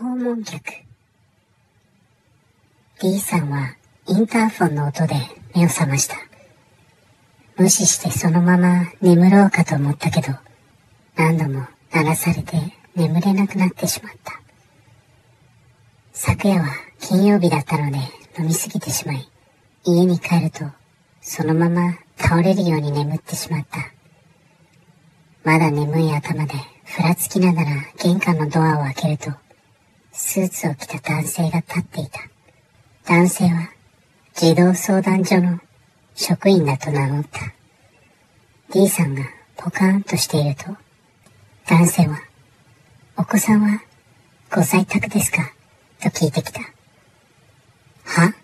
訪問客 D さんはインターフォンの音で目を覚ました。無視してそのまま眠ろうかと思ったけど何度も鳴らされて眠れなくなってしまった。昨夜は金曜日だったので飲みすぎてしまい家に帰るとそのまま倒れるように眠ってしまった。まだ眠い頭でふらつきながら玄関のドアを開けるとスーツを着た男性が立っていた男性は児童相談所の職員だと名乗った。D さんがポカーンとしていると、男性は、お子さんはご在宅ですか？と聞いてきた。は？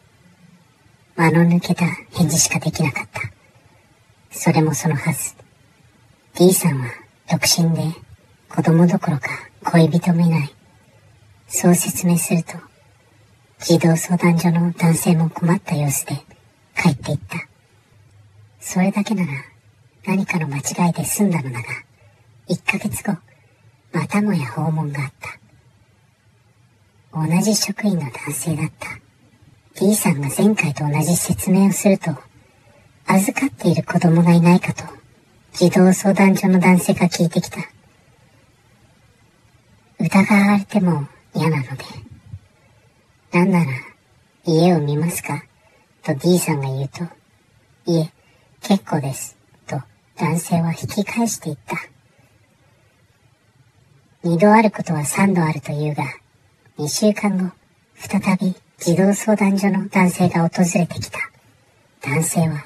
間の抜けた返事しかできなかった。それもそのはず。D さんは独身で子供どころか恋人もいない。そう説明すると、児童相談所の男性も困った様子で帰っていった。それだけなら何かの間違いで済んだのだが、1ヶ月後、またもや訪問があった。同じ職員の男性だった。D さんが前回と同じ説明をすると、預かっている子供がいないかと、児童相談所の男性が聞いてきた。疑われても嫌なので、なんなら、家を見ますか？と D さんが言うと、いえ、結構です。と男性は引き返していった。二度あることは三度あるというが、二週間後、再び児童相談所の男性が訪れてきた。男性は、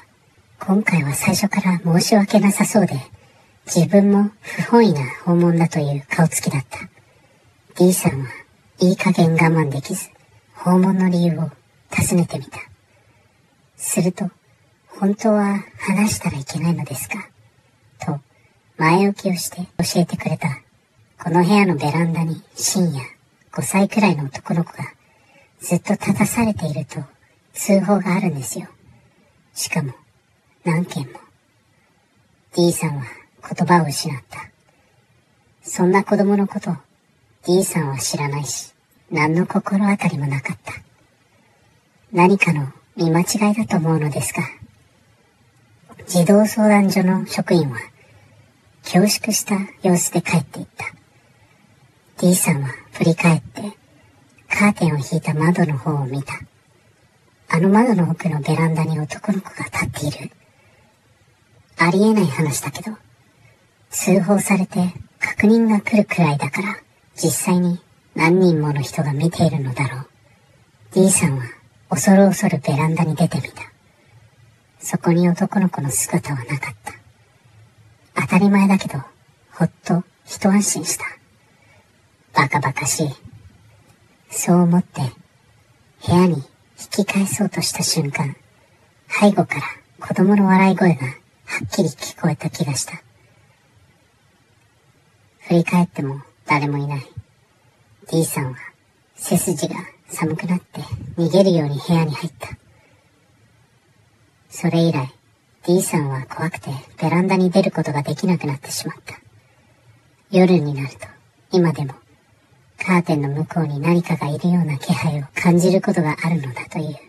今回は最初から申し訳なさそうで、自分も不本意な訪問だという顔つきだった。D さんはいい加減我慢できず、訪問の理由を尋ねてみた。すると、本当は話したらいけないのですか？と、前置きをして教えてくれた。この部屋のベランダに深夜5歳くらいの男の子がずっと立たされていると通報があるんですよ。しかも何件も。D さんは言葉を失った。そんな子供のこと D さんは知らないし、何の心当たりもなかった。何かの見間違いだと思うのですが、児童相談所の職員は恐縮した様子で帰っていった。D さんは振り返ってカーテンを引いた窓の方を見た。あの窓の奥のベランダに男の子が立っている。ありえない話だけど、通報されて確認が来るくらいだから、実際に何人もの人が見ているのだろう。D さんは恐る恐るベランダに出てみた。そこに男の子の姿はなかった。当たり前だけど、ほっと一安心した。バカバカしい。そう思って、部屋に引き返そうとした瞬間、背後から子供の笑い声がはっきり聞こえた気がした。振り返っても誰もいない。D さんは背筋が寒くなって逃げるように部屋に入った。それ以来、D さんは怖くてベランダに出ることができなくなってしまった。夜になると、今でも、カーテンの向こうに何かがいるような気配を感じることがあるのだという。